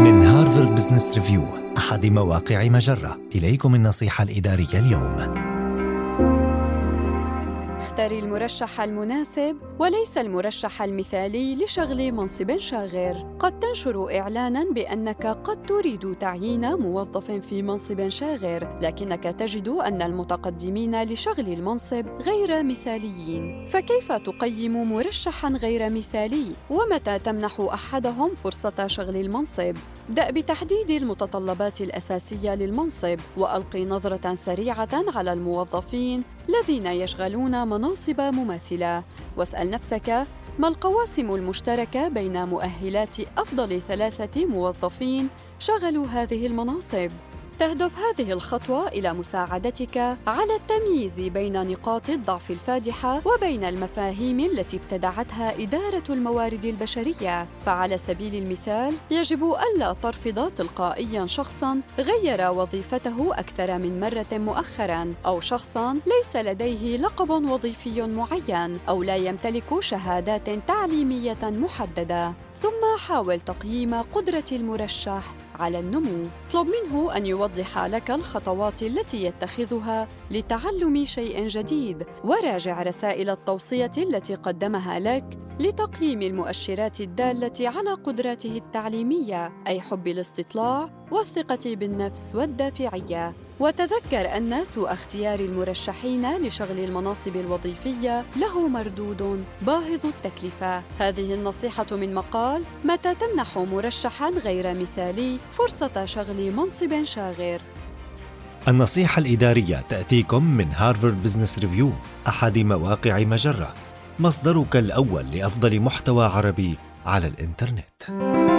من هارفارد بزنس ريفيو أحد مواقع مجرة. إليكم النصيحة الإدارية اليوم. اختر المرشح المناسب وليس المرشح المثالي لشغل منصب شاغر. قد تنشر إعلانا بأنك قد تريد تعيين موظف في منصب شاغر لكنك تجد أن المتقدمين لشغل المنصب غير مثاليين. فكيف تقيم مرشحا غير مثالي؟ ومتى تمنح أحدهم فرصة شغل المنصب؟ ابدأ بتحديد المتطلبات الأساسية للمنصب وألق نظرة سريعة على الموظفين الذين يشغلون مناصب مماثلة. واسأل نفسك ما القواسم المشتركة بين مؤهلات أفضل ثلاثة موظفين شغلوا هذه المناصب؟ تهدف هذه الخطوة إلى مساعدتك على التمييز بين نقاط الضعف الفادحة وبين المفاهيم التي ابتدعتها إدارة الموارد البشرية، فعلى سبيل المثال يجب ألا ترفض تلقائياً شخصاً غير وظيفته أكثر من مرة مؤخراً، أو شخصاً ليس لديه لقب وظيفي معين، أو لا يمتلك شهادات تعليمية محددة. ثم حاول تقييم قدرة المرشح على النمو. اطلب منه أن يوضح لك الخطوات التي يتخذها لتعلم شيء جديد وراجع رسائل التوصية التي قدمها لك لتقييم المؤشرات الدالة على قدراته التعليمية أي حب الاستطلاع والثقة بالنفس والدافعية. وتذكر أن سوء أختيار المرشحين لشغل المناصب الوظيفية له مردود باهظ التكلفة. هذه النصيحة من مقال: متى تمنح مرشحا غير مثالي فرصة شغل منصب شاغر؟ النصيحة الإدارية تأتيكم من Harvard Business Review أحد مواقع مجرة، مصدرك الأول لأفضل محتوى عربي على الإنترنت.